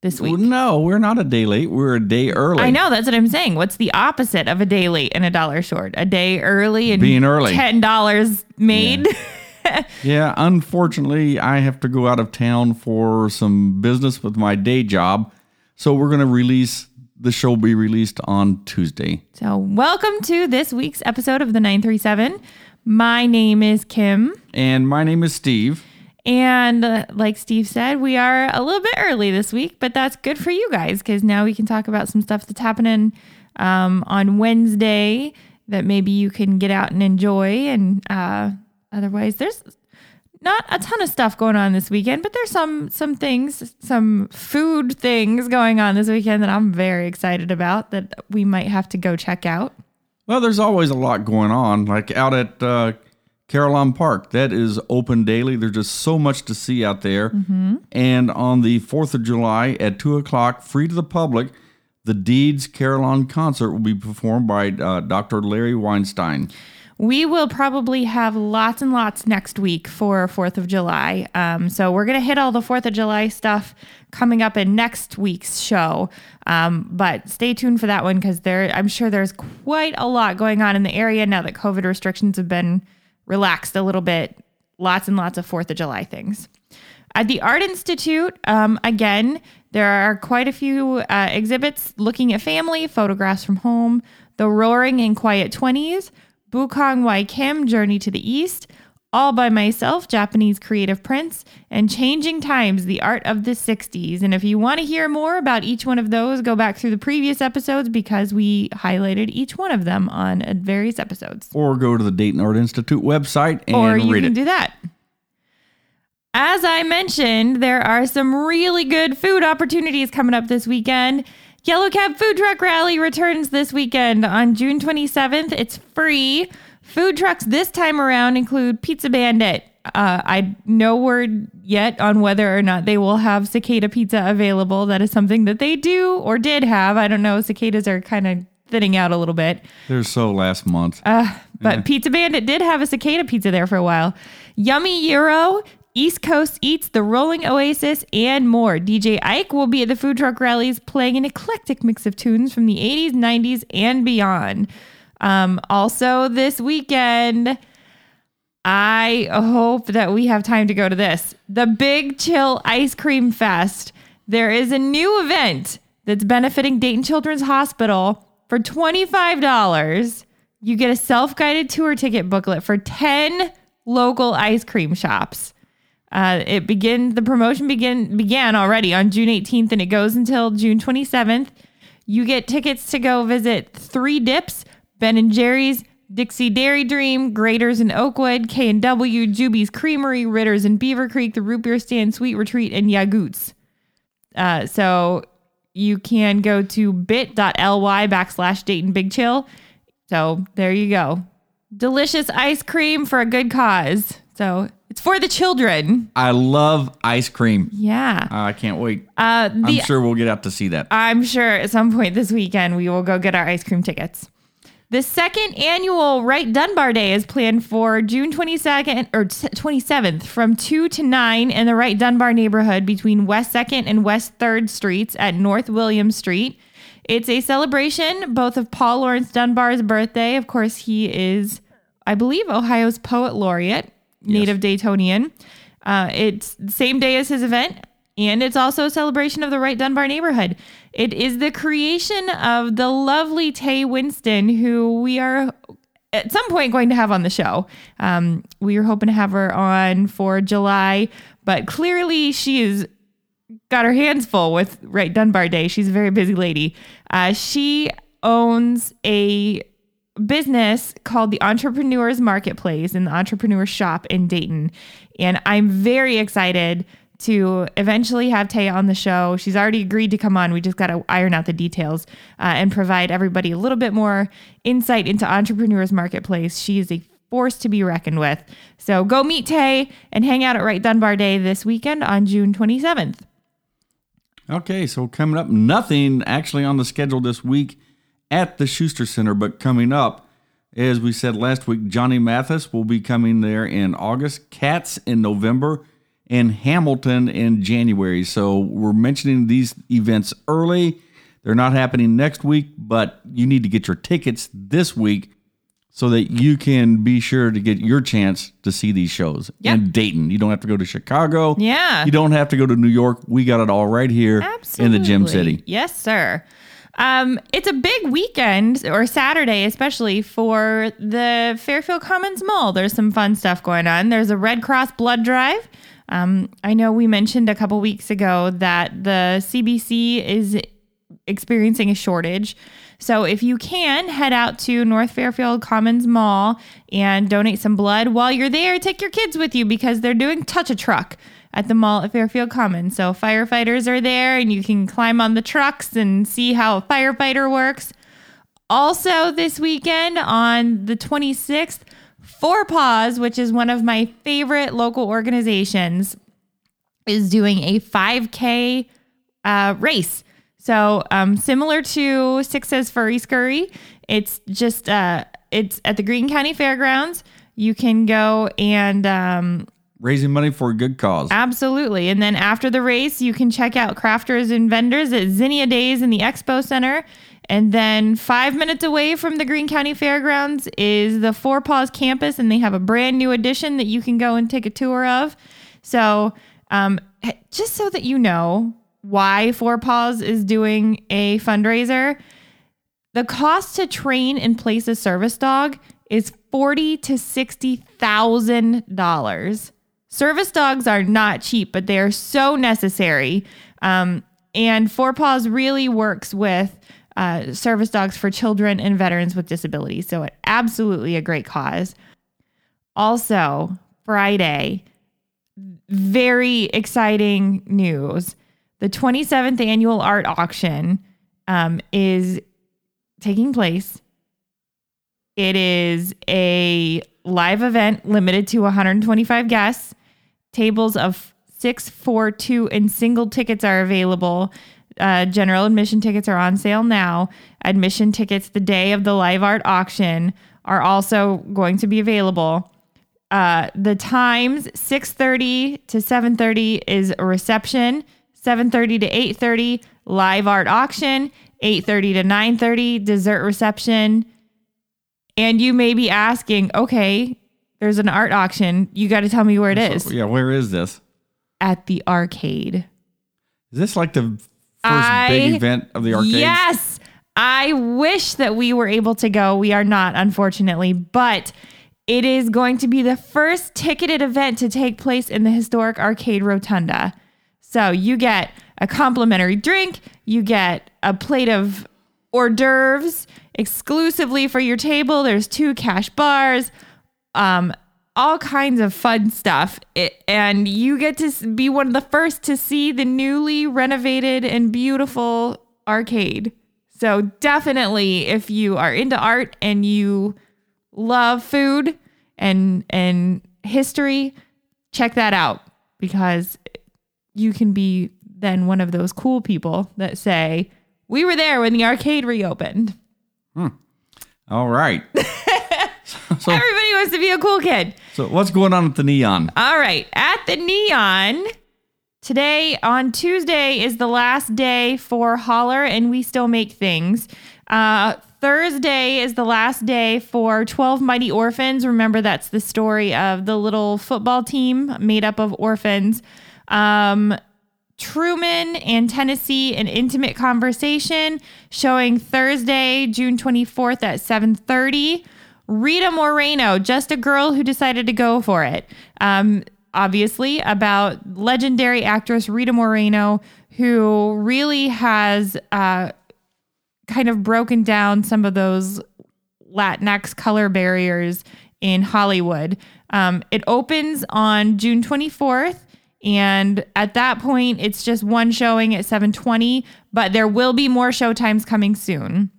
this week. Well, no, we're not a day late. We're a day early. I know that's what I'm saying. What's the opposite of a day late and a dollar short? A day early and Being early. ten dollars made. Yeah, unfortunately, I have to go out of town for some business with my day job. So we're going to release the show will be released on Tuesday. so welcome to this week's episode of the 937. My name is Kim. And my name is Steve. And uh, like Steve said, we are a little bit early this week, but that's good for you guys because now we can talk about some stuff that's happening um, on Wednesday that maybe you can get out and enjoy. And uh, otherwise, there's not a ton of stuff going on this weekend, but there's some some things, some food things going on this weekend that I'm very excited about that we might have to go check out. Well, there's always a lot going on, like out at uh, Carillon Park. That is open daily. There's just so much to see out there. And on the 4th of July at 2 o'clock, free to the public, the Deeds Carillon concert will be performed by uh, Dr. Larry Weinstein. We will probably have lots and lots next week for 4th of July. Um, so we're going to hit all the 4th of July stuff coming up in next week's show. Um, but stay tuned for that one because there, I'm sure there's quite a lot going on in the area now that COVID restrictions have been relaxed a little bit. Lots and lots of 4th of July things. At the Art Institute, um, again, there are quite a few uh, exhibits looking at family, photographs from home, The Roaring and Quiet 20s, Bukong Wai Kim, Journey to the East, All by Myself, Japanese Creative Prints, and Changing Times, The Art of the 60s. And if you want to hear more about each one of those, go back through the previous episodes because we highlighted each one of them on various episodes Or go to the Dayton Art Institute website and or you read can it. do that. As I mentioned, there are some really good food opportunities coming up this weekend. Yellow Cab Food Truck Rally returns this weekend on June 27th. It's free. Food trucks this time around include Pizza Bandit. Uh, I no word yet on whether or not they will have cicada pizza available. That is something that they do or did have. I don't know. Cicadas are kind of thinning out a little bit. They're so last month. But Pizza Bandit did have a cicada pizza there for a while. Yummy Euro, East Coast Eats, The Rolling Oasis, and more. DJ Ike will be at the food truck rallies playing an eclectic mix of tunes from the 80s, 90s, and beyond. Um, also, this weekend, I hope that we have time to go to this. The Big Chill Ice Cream Fest. There is a new event that's benefiting Dayton Children's Hospital for $25. You get a self guided tour ticket booklet for 10 local ice cream shops. Uh, it begin the promotion begin began already on June 18th and it goes until June 27th. You get tickets to go visit Three Dips, Ben and Jerry's, Dixie Dairy Dream, Graeter's in Oakwood, K and W, Juby's Creamery, Ritters in Beaver Creek, the Root Beer Stand, Sweet Retreat, and Yagoots. Uh, so you can go to bit.ly backslash Dayton Big Chill. So there you go. Delicious ice cream for a good cause. So it's for the children. I love ice cream. Yeah. I can't wait. Uh, I'm sure we'll get out to see that. I'm sure at some point this weekend we will go get our ice cream tickets. The second annual Wright Dunbar Day is planned for June 22nd or 27th from 2 to 9 in the Wright Dunbar neighborhood between West 2nd and West 3rd Streets at North William Street. It's a celebration both of Paul Lawrence Dunbar's birthday. Of course, he is, I believe, Ohio's poet laureate, native Daytonian. Uh, it's the same day as his event, and it's also a celebration of the Wright Dunbar neighborhood. It is the creation of the lovely Tay Winston, who we are at some point going to have on the show. Um, we were hoping to have her on for July, but clearly she is got her hands full with Wright Dunbar Day. She's a very busy lady. Uh, she owns a business called the Entrepreneurs Marketplace and the Entrepreneur Shop in Dayton. And I'm very excited to eventually have Taya on the show. She's already agreed to come on. We just got to iron out the details uh, and provide everybody a little bit more insight into Entrepreneurs Marketplace. She is a force to be reckoned with. So go meet Tay and hang out at Wright Dunbar Day this weekend on June 27th. Okay, so coming up, nothing actually on the schedule this week at the Schuster Center, but coming up, as we said last week, Johnny Mathis will be coming there in August, Cats in November, and Hamilton in January. So we're mentioning these events early. They're not happening next week, but you need to get your tickets this week so that you can be sure to get your chance to see these shows Yep. in Dayton. You don't have to go to Chicago. Yeah. You don't have to go to New York. We got it all right here in the Gem City. Yes, sir. Um, it's a big weekend or Saturday, especially for the Fairfield Commons Mall. There's some fun stuff going on. There's a Red Cross blood drive. Um, I know we mentioned a couple weeks ago that the CBC is experiencing a shortage. So if you can head out to North Fairfield Commons Mall and donate some blood while you're there, take your kids with you because they're doing touch a truck at the mall at Fairfield Commons. So firefighters are there and you can climb on the trucks and see how a firefighter works. Also, this weekend on the 26th, Four Paws, which is one of my favorite local organizations, is doing a 5K uh, race. So, um, similar to SICSA's Furry Scurry, it's just uh, it's at the Greene County Fairgrounds. You can go and um, Raising money for a good cause. Absolutely. And then after the race, you can check out crafters and vendors at Xenia Days in the Expo Center. And then five minutes away from the Greene County Fairgrounds is the Four Paws campus, and they have a brand new addition that you can go and take a tour of. So, um, just so that you know why Four Paws is doing a fundraiser, the cost to train and place a service dog is forty to sixty thousand dollars. Service dogs are not cheap, but they are so necessary. Um, and Four Paws really works with uh, service dogs for children and veterans with disabilities. So, absolutely a great cause. Also, Friday, very exciting news. The 27th annual art auction um, is taking place. It is a live event limited to 125 guests. Tables of six, four, two, and single tickets are available. Uh, general admission tickets are on sale now. Admission tickets the day of the live art auction are also going to be available. Uh, the times 6:30 to 7:30 is a reception. 7:30 to 8:30 live art auction. 8:30 to 9:30 dessert reception. And you may be asking, okay, there's an art auction. You got to tell me where it is. So, yeah, where is this? At the arcade. Is this like the first I- big event of the arcade? Yes. I wish that we were able to go. We are not, unfortunately, but it is going to be the first ticketed event to take place in the historic arcade rotunda. So you get a complimentary drink, you get a plate of hors d'oeuvres exclusively for your table. There's two cash bars, um, all kinds of fun stuff. It, and you get to be one of the first to see the newly renovated and beautiful arcade. So definitely, if you are into art and you love food and and history, check that out because you can be then one of those cool people that say, "We were there when the arcade reopened." Hmm. All right. so, Everybody wants to be a cool kid. So what's going on at the Neon? All right, at the Neon today on Tuesday is the last day for Holler and We Still Make Things. Uh, Thursday is the last day for 12 Mighty Orphans. Remember, that's the story of the little football team made up of orphans. Um, Truman and Tennessee, an intimate conversation showing Thursday, June 24th at 7:30. Rita Moreno, just a girl who decided to go for it. Um, obviously, about legendary actress Rita Moreno, who really has uh, kind of broken down some of those Latinx color barriers in Hollywood. Um, it opens on June 24th And at that point, it's just one showing at 7:20, but there will be more showtimes coming soon.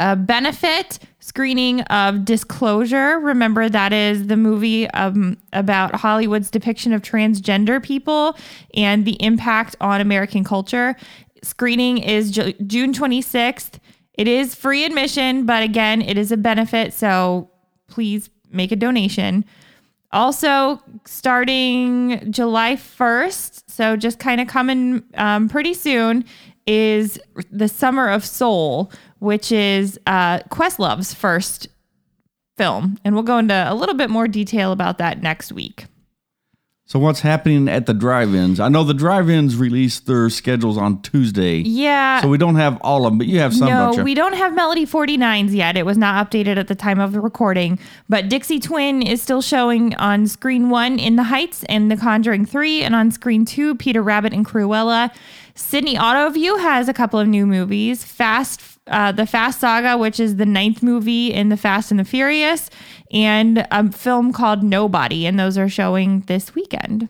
A benefit screening of Disclosure. Remember, that is the movie um, about Hollywood's depiction of transgender people and the impact on American culture. Screening is Ju- June 26th. It is free admission, but again, it is a benefit. So please make a donation. Also, starting July 1st, so just kind of coming um, pretty soon, is the Summer of Soul, which is uh, Questlove's first film. And we'll go into a little bit more detail about that next week. So what's happening at the drive-ins? I know the drive-ins release their schedules on Tuesday. Yeah. So we don't have all of them, but you have some, no, don't you? we don't have Melody 49s yet. It was not updated at the time of the recording. But Dixie Twin is still showing on screen one in the Heights and The Conjuring 3, and on screen two, Peter Rabbit and Cruella. Sidney Autoview has a couple of new movies. Fast, uh, the Fast Saga, which is the ninth movie in the Fast and the Furious, and a film called Nobody, and those are showing this weekend.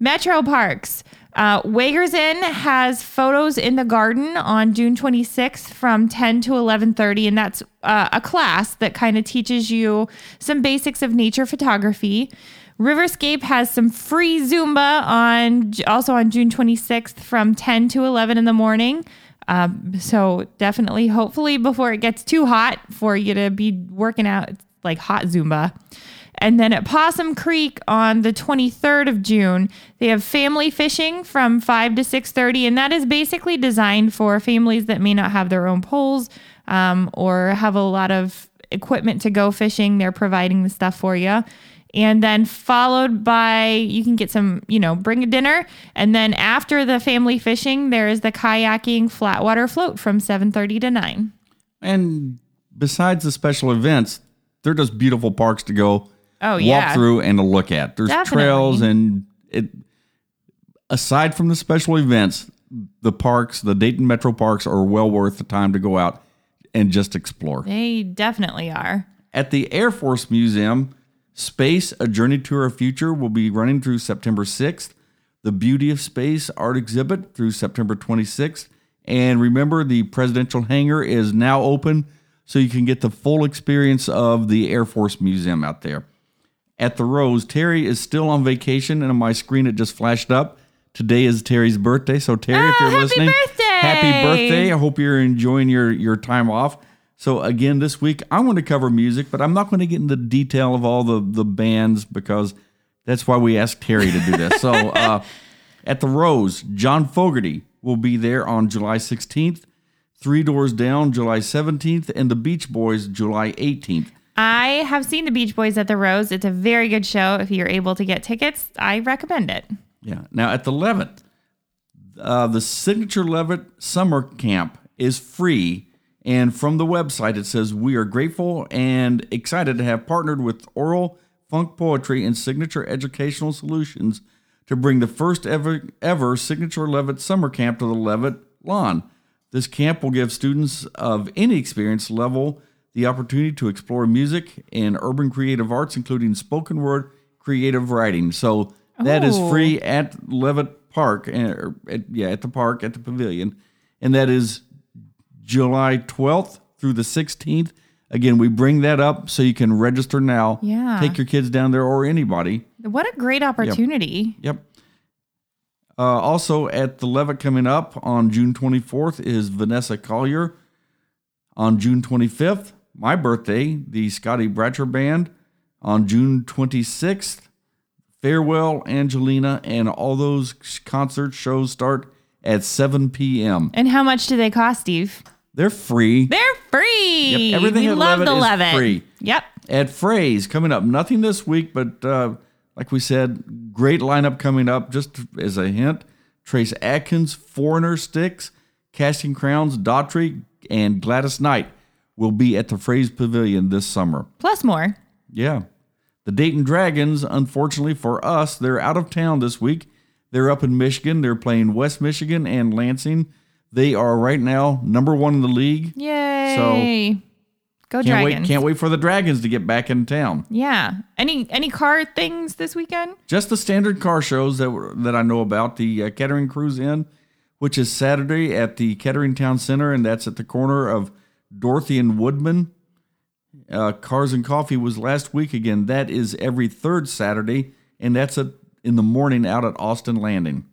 Metro Parks. Uh, Wegerzyn has photos in the garden on June 26th from 10 to 11:30, and that's uh, a class that kind of teaches you some basics of nature photography. Riverscape has some free Zumba on also on June 26th from 10 to 11 in the morning. Um, so definitely, hopefully, before it gets too hot for you to be working out like hot Zumba. And then at Possum Creek on the 23rd of June, they have family fishing from 5 to 6:30 and that is basically designed for families that may not have their own poles um, or have a lot of equipment to go fishing. They're providing the stuff for you. And then followed by you can get some, you know, bring a dinner. And then after the family fishing, there is the kayaking flat water float from 7:30 to 9. and besides the special events, they're just beautiful parks to go Oh walk yeah. through and to look at. There's Definitely. trails and it aside from the special events, the parks, the Dayton Metro Parks are well worth the time to go out and just explore. They definitely are. At the Air Force Museum, Space, A Journey to Our Future will be running through September 6th. The Beauty of Space art exhibit through September 26th. And remember, the presidential hangar is now open, so you can get the full experience of the Air Force Museum out there. At the Rose, Terry is still on vacation, and on my screen it just flashed up. Today is Terry's birthday, so Terry, if Oh, you're happy listening, birthday! happy birthday! I hope you're enjoying your your time off. So again, this week I want to cover music, but I'm not going to get into detail of all the the bands because that's why we asked Terry to do this. so uh, at the Rose, John Fogerty will be there on July 16th. Three Doors Down, July 17th, and the Beach Boys, July 18th. I have seen the Beach Boys at the Rose. It's a very good show. If you're able to get tickets, I recommend it. Yeah. Now at the Levitt, uh, the Signature Levitt Summer Camp is free. And from the website, it says, We are grateful and excited to have partnered with Oral Funk Poetry and Signature Educational Solutions to bring the first ever, ever Signature Levitt Summer Camp to the Levitt lawn. This camp will give students of any experience level the opportunity to explore music and urban creative arts, including spoken word creative writing. So that is Oh. free at Levitt Park, uh, or at, yeah, at the park at the pavilion, and that is July 12th through the 16th. Again, we bring that up so you can register now. Yeah. Take your kids down there or anybody. What a great opportunity. Yep. Uh, also at the Levitt coming up on June 24th is Vanessa Collier. On June 25th, my birthday, the Scotty Bratcher Band. On June 26th, Farewell Angelina, and all those concert shows start at 7 p.m. And how much do they cost, Steve? They're free. They're free. Yep, everything we at love Levitt the is Levitt. free. Yep. at Fraze coming up. Nothing this week, but uh, like we said, great lineup coming up. Just as a hint, Trace Atkins, Foreigner Styx, Casting Crowns, Daughtry, and Gladys Knight will be at the Fraze Pavilion this summer. Plus more. Yeah. The Dayton Dragons, unfortunately for us, they're out of town this week. They're up in Michigan. They're playing West Michigan and Lansing. They are right now number one in the league. Yay. Go Can't Dragons. wait! Can't wait for the Dragons to get back in town. Yeah. Any any car things this weekend? Just the standard car shows that were, that I know about. The uh, Kettering Cruise In, which is Saturday at the Kettering Town Center, and that's at the corner of Dorothy and Woodman. Uh, Cars and Coffee was last week again. That is every third Saturday, and that's at, in the morning out at Austin Landing.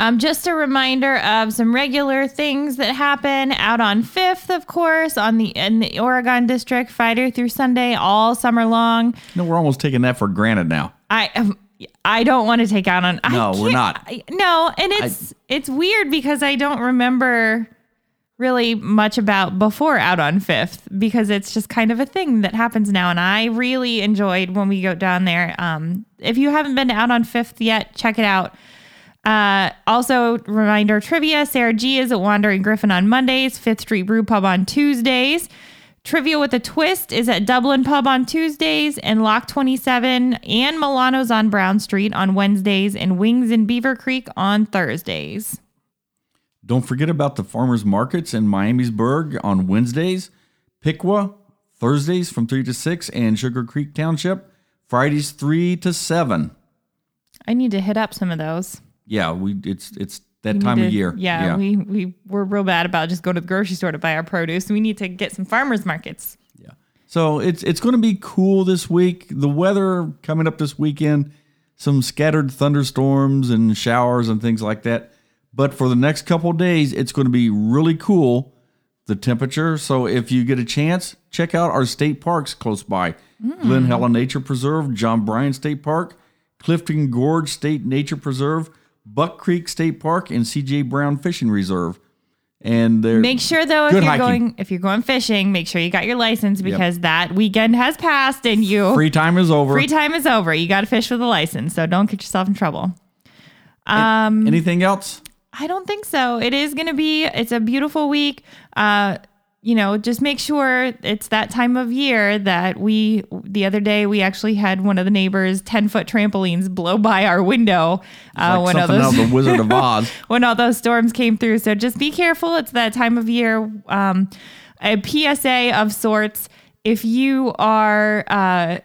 Um, just a reminder of some regular things that happen out on Fifth, of course, on the in the Oregon District, Friday through Sunday, all summer long. No, we're almost taking that for granted now. I um, I don't want to take out on. I No, we're can't- I, no, and it's it's weird because I don't remember really much about before out on Fifth because it's just kind of a thing that happens now, and I really enjoyed when we go down there. Um, if you haven't been out on Fifth yet, check it out. Uh, also, reminder trivia Sarah G is at Wandering Griffin on Mondays, Fifth Street Brew Pub on Tuesdays. Trivia with a Twist is at Dublin Pub on Tuesdays and Lock 27 and Milano's on Brown Street on Wednesdays and Wings in Beaver Creek on Thursdays. Don't forget about the farmers markets in Miamisburg on Wednesdays, Piqua Thursdays from 3 to 6, and Sugar Creek Township Fridays 3 to 7. I need to hit up some of those. Yeah, we it's it's that We time need of year. Yeah, we we we're real bad about just going to the grocery store to buy our produce. We need to get some farmers markets. yeah. So it's it's going to be cool this week. The weather coming up this weekend, some scattered thunderstorms and showers and things like that. But for the next couple of days, it's going to be really cool. The temperature. So if you get a chance, check out our state parks close by. Mm. Glen Helen Nature Preserve, John Bryan State Park, Clifton Gorge State Nature Preserve, Buck Creek State Park, and CJ Brown Fishing Reserve. And they're Make sure though if you're hiking. going if you're going fishing, make sure you got your license because that weekend has passed and you free time is over. free time is over. You got to fish with a license, so don't get yourself in trouble. Um, Anything else? I don't think so. It is going to be. It's a beautiful week. Uh, you know, just make sure it's that time of year that we. The other day, we actually had one of the neighbors' ten foot trampolines blow by our window uh, like when all those the Wizard of Oz. when all those storms came through. So just be careful. It's that time of year. Um, a PSA of sorts. If you are uh,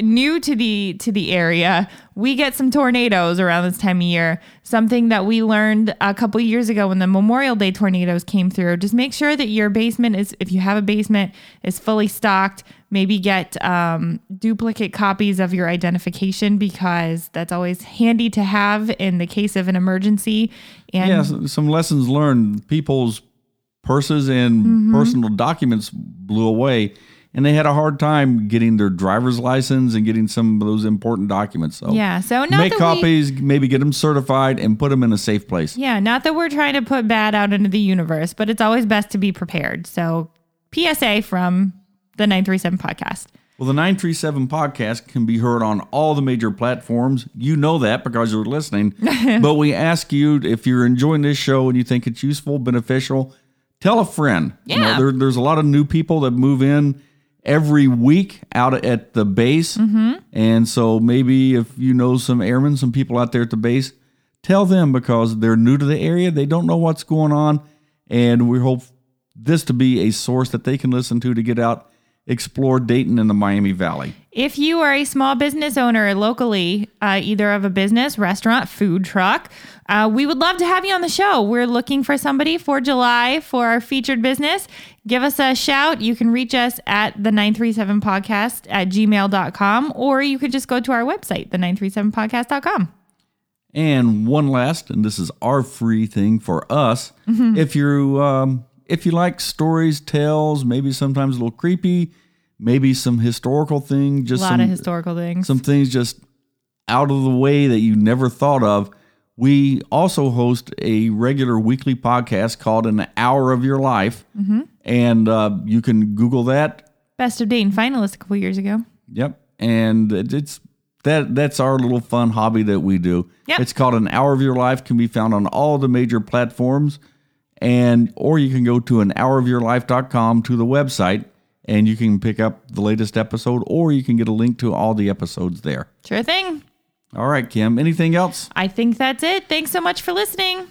new to the to the area, we get some tornadoes around this time of year. Something that we learned a couple years ago when the Memorial Day tornadoes came through. Just make sure that your basement is, if you have a basement, is fully stocked. Maybe get um, duplicate copies of your identification because that's always handy to have in the case of an emergency. And yeah, some lessons learned. People's purses and Mm-hmm. personal documents blew away, and they had a hard time getting their driver's license and getting some of those important documents. So yeah, so not make that we- copies, maybe get them certified, and put them in a safe place. Yeah, not that we're trying to put bad out into the universe, but it's always best to be prepared. So, PSA from the 937 podcast. Well, the 937 podcast can be heard on all the major platforms. You know that because you're listening. but we ask you if you're enjoying this show and you think it's useful, beneficial, tell a friend. You know, Yeah. there, there's a lot of new people that move in every week out at the base. And so maybe if you know some airmen, some people out there at the base, tell them because they're new to the area. They don't know what's going on. And we hope this to be a source that they can listen to to get out, explore Dayton and the Miami Valley. If you are a small business owner locally, uh, either of a business, restaurant, food truck, uh, we would love to have you on the show. We're looking for somebody for July for our featured business. Give us a shout. You can reach us at the 937podcast at gmail.com, or you could just go to our website, the 937podcast.com. And one last, and this is our free thing for us. If you um, if you like stories, tales, maybe sometimes a little creepy, maybe some historical thing, just A lot some of historical things. some things just out of the way that you never thought of. We also host a regular weekly podcast called An Hour of Your Life, and uh, you can Google that. Best of Dayton finalist a couple years ago. Yep, and it's that that's our little fun hobby that we do. Yep. It's called An Hour of Your Life. Can be found on all the major platforms, and or you can go to an hourofyourlife.com to the website, and you can pick up the latest episode, or you can get a link to all the episodes there. Sure thing. All right, Kim. Anything else? I think that's it. Thanks so much for listening.